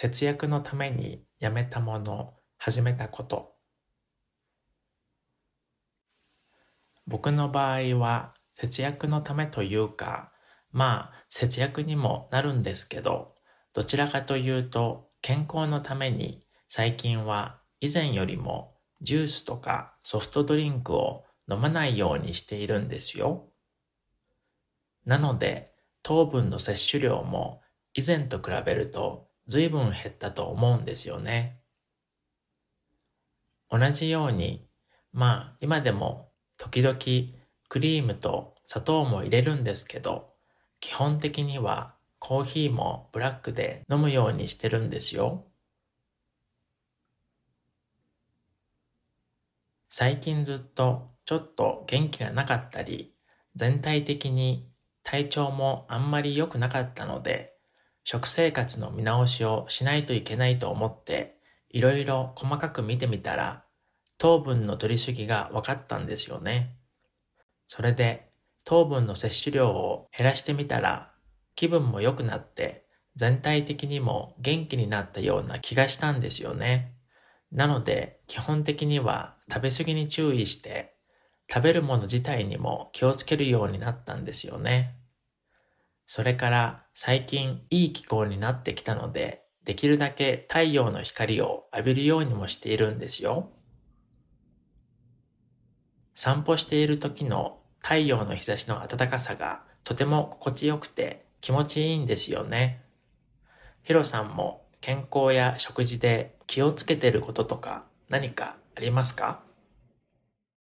節約のためにやめたもの、始めたこと。僕の場合は節約のためというか、まあ節約にもなるんですけど、どちらかというと健康のために最近は以前よりもジュースとかソフトドリンクを飲まないようにしているんですよ。なので糖分の摂取量も以前と比べると随分減ったと思うんですよね。同じように、まあ今でも時々クリームと砂糖も入れるんですけど、基本的にはコーヒーもブラックで飲むようにしてるんですよ。最近ずっとちょっと元気がなかったり、全体的に体調もあんまり良くなかったので、食生活の見直しをしないといけないと思って、いろいろ細かく見てみたら、糖分の取りすぎが分かったんですよね。それで糖分の摂取量を減らしてみたら気分も良くなって全体的にも元気になったような気がしたんですよね。なので基本的には食べ過ぎに注意して食べるもの自体にも気をつけるようになったんですよね。それから最近いい気候になってきたのでできるだけ太陽の光を浴びるようにもしているんですよ。散歩している時の太陽の日差しの暖かさがとても心地よくて気持ちいいんですよね。ヒロさんも健康や食事で気をつけてることとか何かありますか？